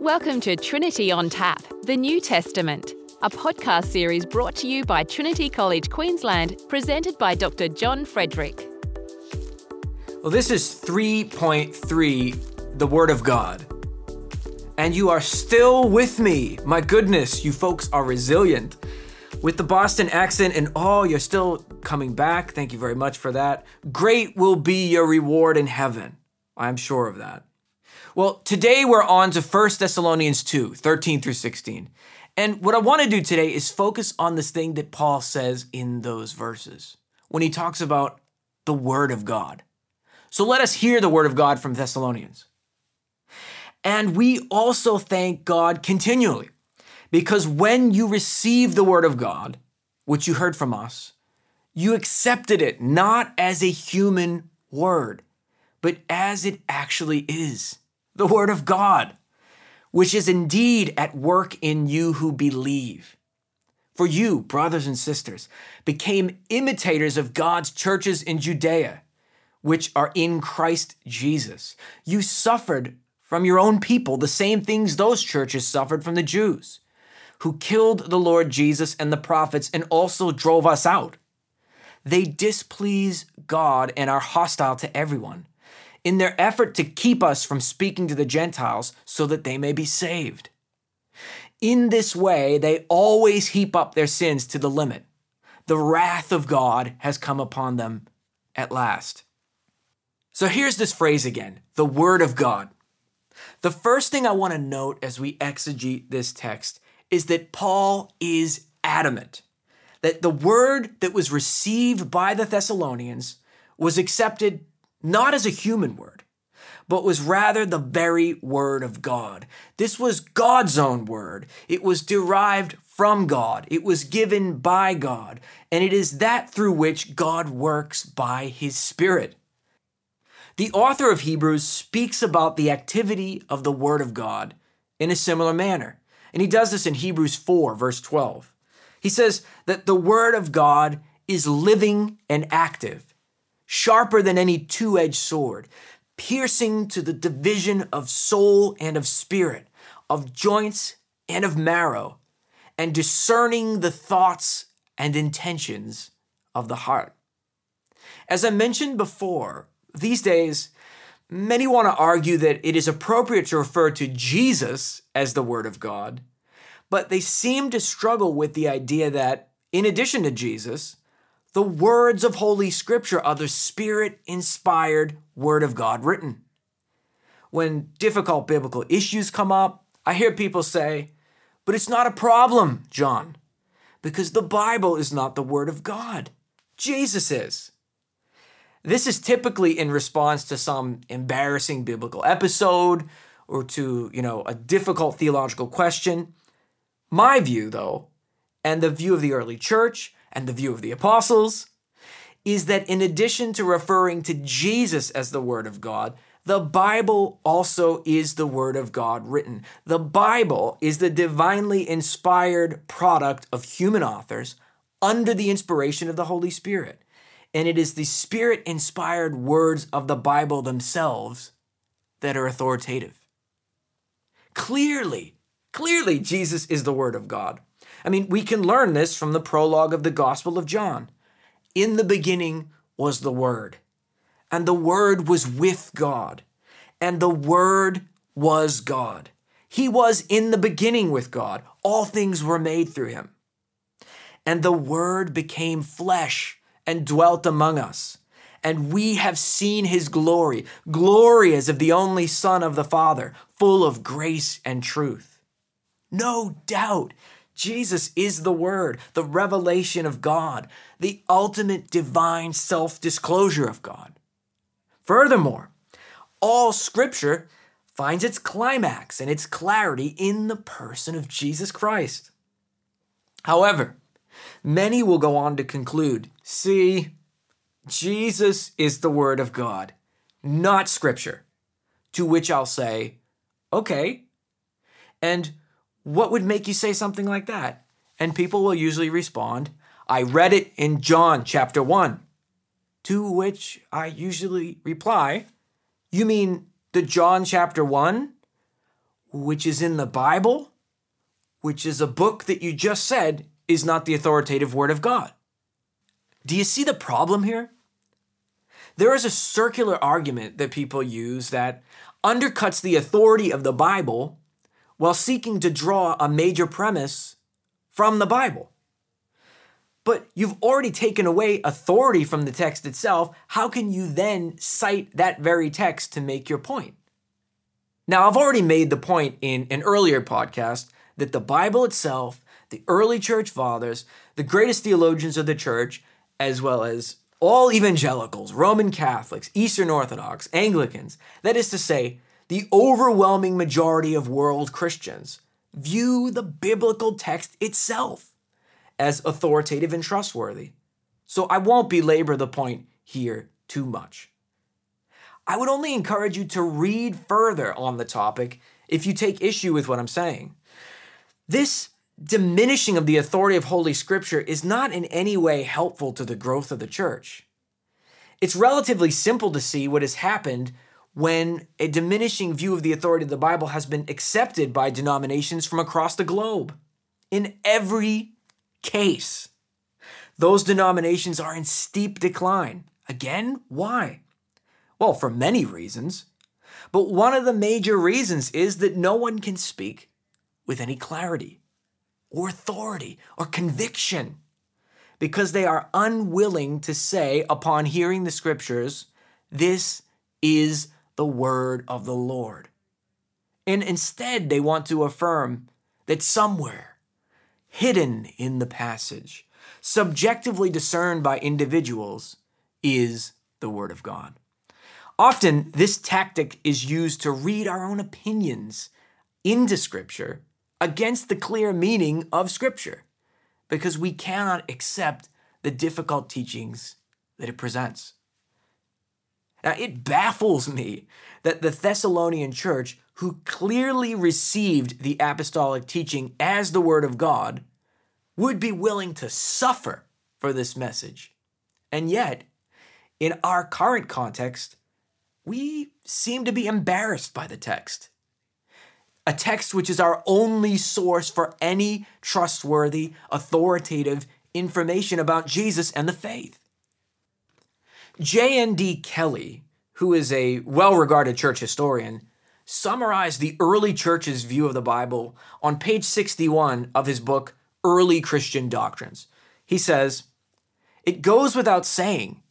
Welcome to Trinity on Tap, the New Testament, a podcast series brought to you by Trinity College Queensland, presented by Dr. John Frederick. Well, this is 3.3, the Word of God. And you are still with me. My goodness, you folks are resilient. With the Boston accent and all, you're still coming back. Thank you very much for that. Great will be your reward in heaven. I'm sure of that. Well, today we're on to 1 Thessalonians 2, 13 through 16. And what I want to do today is focus on this thing that Paul says in those verses when he talks about the Word of God. So let us hear the Word of God from Thessalonians. And we also thank God continually because when you received the Word of God, which you heard from us, you accepted it not as a human word, but as it actually is the Word of God, which is indeed at work in you who believe. For you, brothers and sisters, became imitators of God's churches in Judea, which are in Christ Jesus. You suffered from your own people the same things those churches suffered from the Jews, who killed the Lord Jesus and the prophets and also drove us out. They displease God and are hostile to everyone in their effort to keep us from speaking to the Gentiles so that they may be saved. In this way, they always heap up their sins to the limit. The wrath of God has come upon them at last. So here's this phrase again the Word of God. The first thing I want to note as we exegete this text is that Paul is adamant that the word that was received by the Thessalonians was accepted not as a human word, but was rather the very word of God. This was God's own word. It was derived from God, it was given by God, and it is that through which God works by his Spirit. The author of Hebrews speaks about the activity of the Word of God in a similar manner. And he does this in Hebrews 4, verse 12. He says that the Word of God is living and active sharper than any two edged sword, piercing to the division of soul and of spirit, of joints and of marrow, and discerning the thoughts and intentions of the heart. As I mentioned before, these days, many want to argue that it is appropriate to refer to Jesus as the Word of God, but they seem to struggle with the idea that, in addition to Jesus, the words of Holy Scripture are the Spirit inspired Word of God written. When difficult biblical issues come up, I hear people say, but it's not a problem, John, because the Bible is not the Word of God. Jesus is. This is typically in response to some embarrassing biblical episode or to, you know, a difficult theological question. My view, though, and the view of the early church and the view of the apostles is that in addition to referring to Jesus as the Word of God, the Bible also is the Word of God written. The Bible is the divinely inspired product of human authors under the inspiration of the Holy Spirit. And it is the Spirit inspired words of the Bible themselves that are authoritative. Clearly, clearly, Jesus is the Word of God. I mean, we can learn this from the prologue of the Gospel of John. In the beginning was the Word, and the Word was with God, and the Word was God. He was in the beginning with God. All things were made through him. And the Word became flesh and dwelt among us. And we have seen his glory, glory as of the only Son of the Father, full of grace and truth. No doubt Jesus is the Word, the revelation of God, the ultimate divine self disclosure of God. Furthermore, all Scripture finds its climax and its clarity in the person of Jesus Christ. However, many will go on to conclude see, Jesus is the Word of God, not Scripture. To which I'll say, okay. And what would make you say something like that? And people will usually respond, I read it in John chapter 1. To which I usually reply, You mean the John chapter 1? which is in the Bible, which is a book that you just said is not the authoritative Word of God. Do you see the problem here? There is a circular argument that people use that undercuts the authority of the Bible while seeking to draw a major premise from the Bible. But you've already taken away authority from the text itself. How can you then cite that very text to make your point? Now, I've already made the point in an earlier podcast that the Bible itself, the early church fathers, the greatest theologians of the church, as well as all evangelicals, Roman Catholics, Eastern Orthodox, Anglicans, that is to say, the overwhelming majority of world Christians, view the biblical text itself as authoritative and trustworthy. So I won't belabor the point here too much. I would only encourage you to read further on the topic if you take issue with what I'm saying. This diminishing of the authority of Holy Scripture is not in any way helpful to the growth of the church. It's relatively simple to see what has happened when a diminishing view of the authority of the Bible has been accepted by denominations from across the globe. In every case, those denominations are in steep decline. Again, why? Well, for many reasons. But one of the major reasons is that no one can speak with any clarity or authority or conviction because they are unwilling to say, upon hearing the scriptures, this is the word of the Lord. And instead, they want to affirm that somewhere, hidden in the passage, subjectively discerned by individuals, is the Word of God. Often, this tactic is used to read our own opinions into Scripture against the clear meaning of Scripture because we cannot accept the difficult teachings that it presents. Now, it baffles me that the Thessalonian church, who clearly received the apostolic teaching as the Word of God, would be willing to suffer for this message. And yet, in our current context, we seem to be embarrassed by the text. A text which is our only source for any trustworthy, authoritative information about Jesus and the faith. J.N.D. Kelly, who is a well regarded church historian, summarized the early church's view of the Bible on page 61 of his book, Early Christian Doctrines. He says, It goes without saying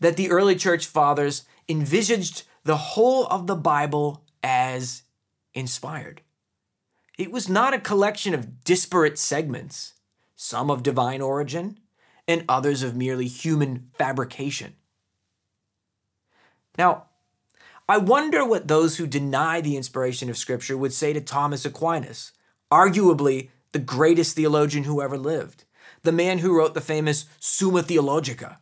that the early church fathers envisaged the whole of the Bible as inspired. It was not a collection of disparate segments, some of divine origin and others of merely human fabrication. Now, I wonder what those who deny the inspiration of Scripture would say to Thomas Aquinas, arguably the greatest theologian who ever lived, the man who wrote the famous Summa Theologica,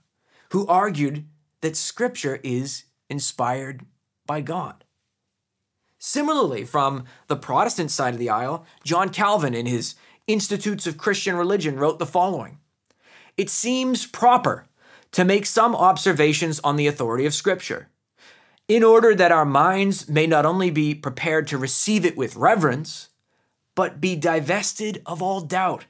who argued that Scripture is inspired by God. Similarly, from the Protestant side of the aisle, John Calvin, in his Institutes of Christian Religion, wrote the following It seems proper to make some observations on the authority of Scripture in order that our minds may not only be prepared to receive it with reverence, but be divested of all doubt.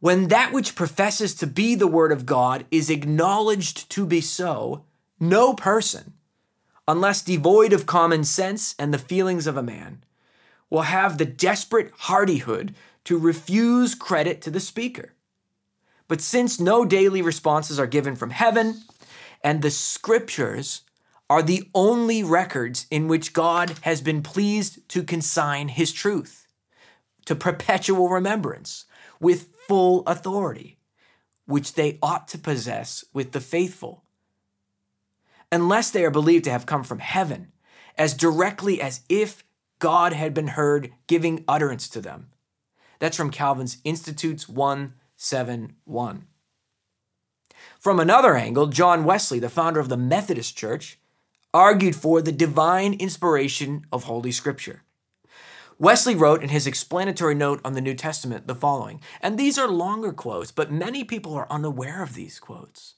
When that which professes to be the Word of God is acknowledged to be so, no person, unless devoid of common sense and the feelings of a man, will have the desperate hardihood to refuse credit to the speaker. But since no daily responses are given from heaven, and the scriptures are the only records in which God has been pleased to consign his truth to perpetual remembrance with full authority, which they ought to possess with the faithful. Unless they are believed to have come from heaven, as directly as if God had been heard giving utterance to them. That's from Calvin's Institutes 171. From another angle, John Wesley, the founder of the Methodist Church, argued for the divine inspiration of Holy Scripture. Wesley wrote in his explanatory note on the New Testament the following, and these are longer quotes, but many people are unaware of these quotes.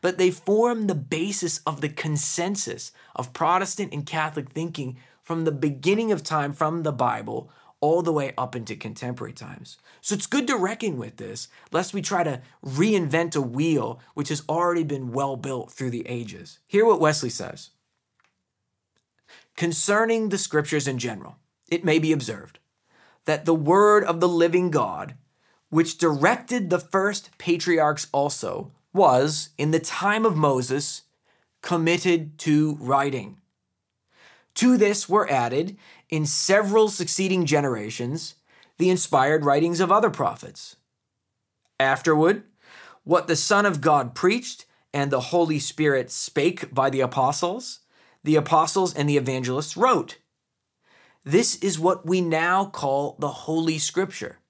But they form the basis of the consensus of Protestant and Catholic thinking from the beginning of time, from the Bible, all the way up into contemporary times. So it's good to reckon with this, lest we try to reinvent a wheel which has already been well built through the ages. Hear what Wesley says. Concerning the scriptures in general, it may be observed that the word of the living God, which directed the first patriarchs also, was, in the time of Moses, committed to writing. To this were added, in several succeeding generations, the inspired writings of other prophets. Afterward, what the Son of God preached and the Holy Spirit spake by the apostles, the apostles and the evangelists wrote. This is what we now call the Holy Scripture.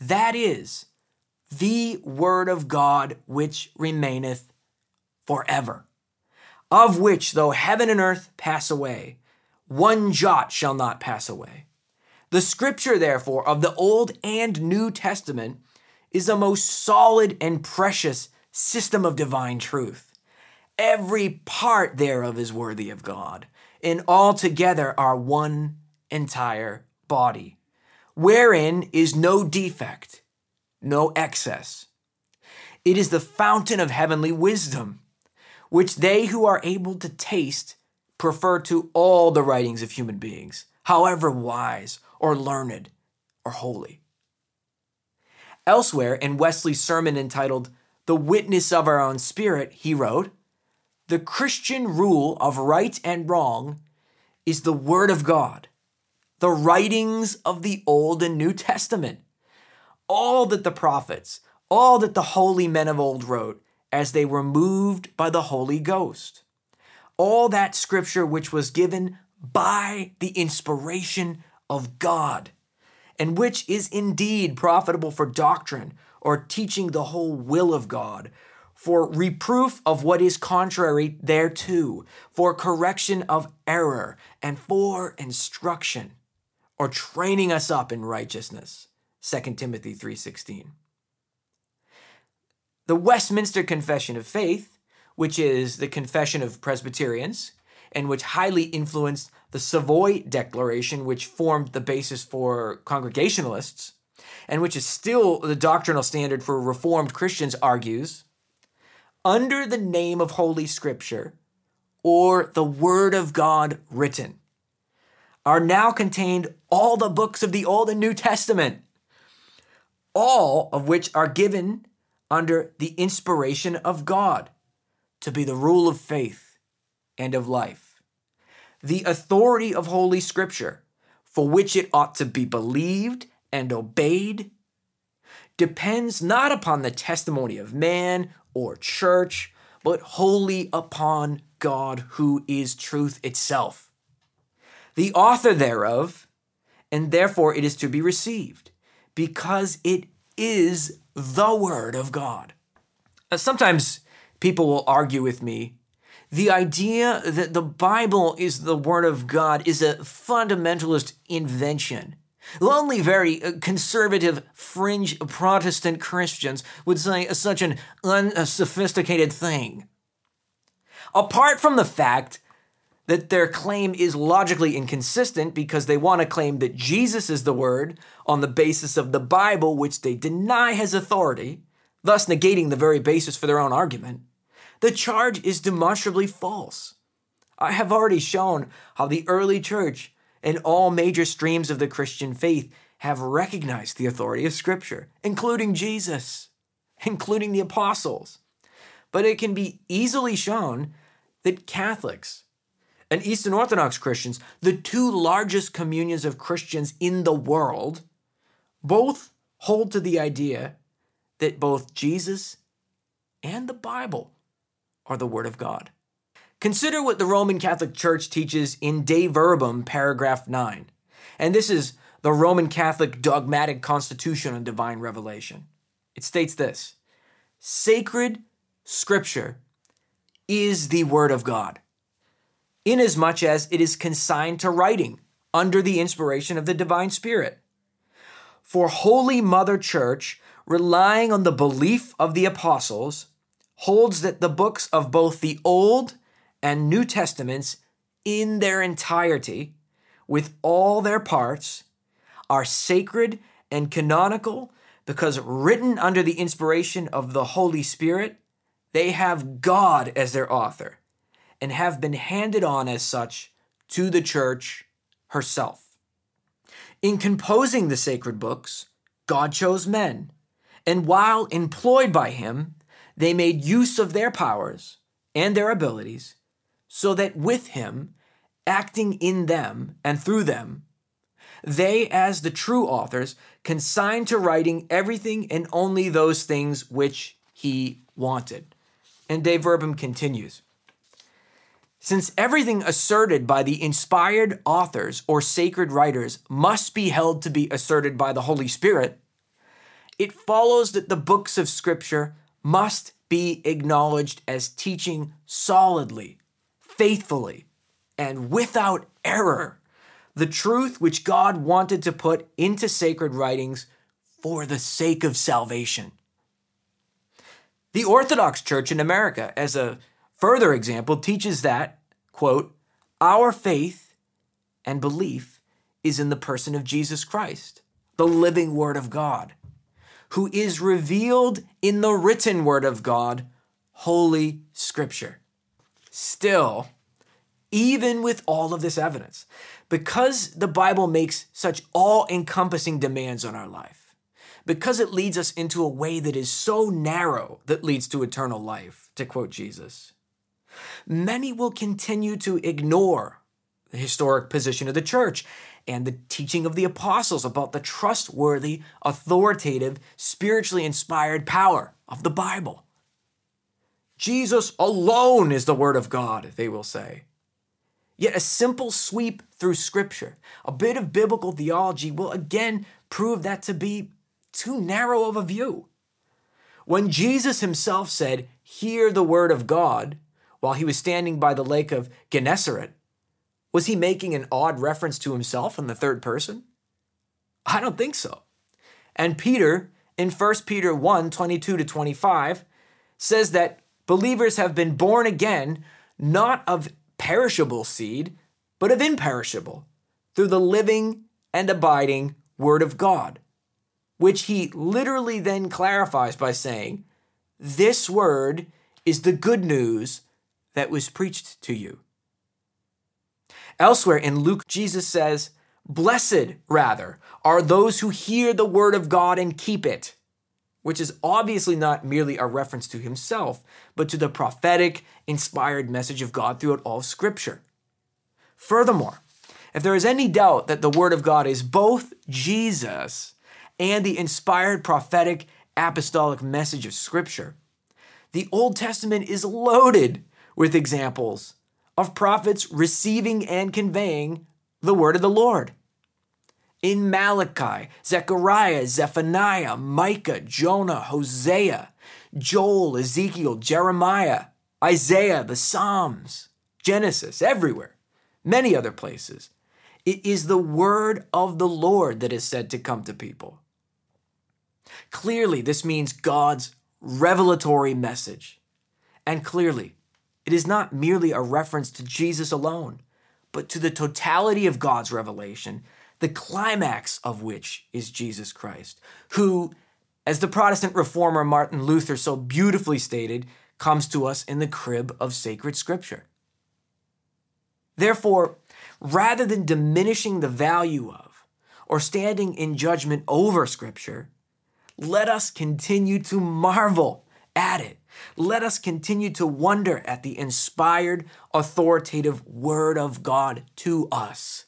That is, the Word of God which remaineth forever, of which, though heaven and earth pass away, one jot shall not pass away. The Scripture, therefore, of the Old and New Testament is a most solid and precious system of divine truth. Every part thereof is worthy of God, and all together are one entire body, wherein is no defect, no excess. It is the fountain of heavenly wisdom, which they who are able to taste prefer to all the writings of human beings, however wise or learned or holy. Elsewhere in Wesley's sermon entitled The Witness of Our Own Spirit, he wrote, The Christian rule of right and wrong is the Word of God the writings of the Old and New Testament, all that the prophets, all that the holy men of old wrote as they were moved by the Holy Ghost, all that scripture which was given by the inspiration of God, and which is indeed profitable for doctrine or teaching the whole will of God, for reproof of what is contrary thereto, for correction of error, and for instruction or training us up in righteousness. 2 Timothy 3:16. The Westminster Confession of Faith, which is the confession of Presbyterians and which highly influenced the Savoy Declaration which formed the basis for Congregationalists and which is still the doctrinal standard for reformed Christians argues under the name of holy scripture or the word of God written are now contained all the books of the Old and New Testament, all of which are given under the inspiration of God to be the rule of faith and of life. The authority of Holy Scripture, for which it ought to be believed and obeyed, depends not upon the testimony of man or church, but wholly upon God, who is truth itself the author thereof, and therefore it is to be received, because it is the Word of God. Sometimes people will argue with me the idea that the Bible is the Word of God is a fundamentalist invention. Only very uh, conservative, fringe Protestant Christians would say such an unsophisticated thing. Apart from the fact that their claim is logically inconsistent because they want to claim that Jesus is the Word on the basis of the Bible, which they deny has authority, thus negating the very basis for their own argument. The charge is demonstrably false. I have already shown how the early church and all major streams of the Christian faith have recognized the authority of Scripture, including Jesus, including the apostles. But it can be easily shown that Catholics, and Eastern Orthodox Christians, the two largest communions of Christians in the world, both hold to the idea that both Jesus and the Bible are the Word of God. Consider what the Roman Catholic Church teaches in Dei Verbum, paragraph 9. And this is the Roman Catholic dogmatic constitution on divine revelation. It states this Sacred Scripture is the Word of God inasmuch as it is consigned to writing under the inspiration of the divine Spirit. For Holy Mother Church, relying on the belief of the apostles, holds that the books of both the Old and New Testaments in their entirety with all their parts, are sacred and canonical because written under the inspiration of the Holy Spirit, they have God as their author and have been handed on as such to the church herself. In composing the sacred books, God chose men, and while employed by him, they made use of their powers and their abilities, so that with him, acting in them and through them, they, as the true authors, consigned to writing everything and only those things which he wanted. And Dei Verbum continues Since everything asserted by the inspired authors or sacred writers must be held to be asserted by the Holy Spirit, it follows that the books of Scripture must be acknowledged as teaching solidly, faithfully, and without error the truth which God wanted to put into sacred writings for the sake of salvation. The Orthodox Church in America, as a further example, teaches that, quote, our faith and belief is in the person of Jesus Christ, the living Word of God, who is revealed in the written Word of God, Holy Scripture. Still, even with all of this evidence, because the Bible makes such all encompassing demands on our life, because it leads us into a way that is so narrow that leads to eternal life, to quote Jesus, many will continue to ignore the historic position of the church and the teaching of the apostles about the trustworthy, authoritative, spiritually inspired power of the Bible. Jesus alone is the Word of God, they will say. Yet a simple sweep through Scripture, a bit of biblical theology, will again prove that to be too narrow of a view. When Jesus himself said, Hear the word of God, while he was standing by the lake of Gennesaret, was he making an odd reference to himself in the third person? I don't think so. And Peter, in 1 Peter 1 22 to 25, says that believers have been born again, not of perishable seed, but of imperishable, through the living and abiding Word of God, which he literally then clarifies by saying, This Word is the good news that was preached to you. Elsewhere in Luke, Jesus says, Blessed, rather, are those who hear the word of God and keep it which is obviously not merely a reference to himself, but to the prophetic, inspired message of God throughout all Scripture. Furthermore, if there is any doubt that the Word of God is both Jesus and the inspired prophetic apostolic message of Scripture, the Old Testament is loaded with examples of prophets receiving and conveying the Word of the Lord in Malachi, Zechariah, Zephaniah, Micah, Jonah, Hosea, Joel, Ezekiel, Jeremiah, Isaiah, the Psalms, Genesis, everywhere, many other places. It is the word of the Lord that is said to come to people. Clearly, this means God's revelatory message. And clearly, it is not merely a reference to Jesus alone, but to the totality of God's revelation the climax of which is Jesus Christ, who, as the Protestant reformer Martin Luther so beautifully stated, comes to us in the crib of sacred scripture. Therefore, rather than diminishing the value of or standing in judgment over scripture, let us continue to marvel at it. Let us continue to wonder at the inspired, authoritative Word of God to us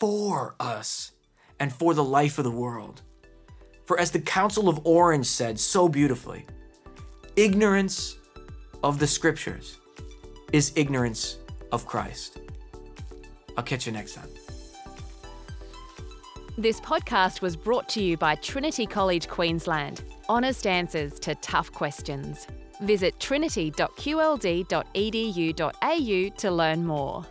for us and for the life of the world. For as the Council of Orange said so beautifully, ignorance of the scriptures is ignorance of Christ. I'll catch you next time. This podcast was brought to you by Trinity College Queensland. Honest answers to tough questions. Visit trinity.qld.edu.au to learn more.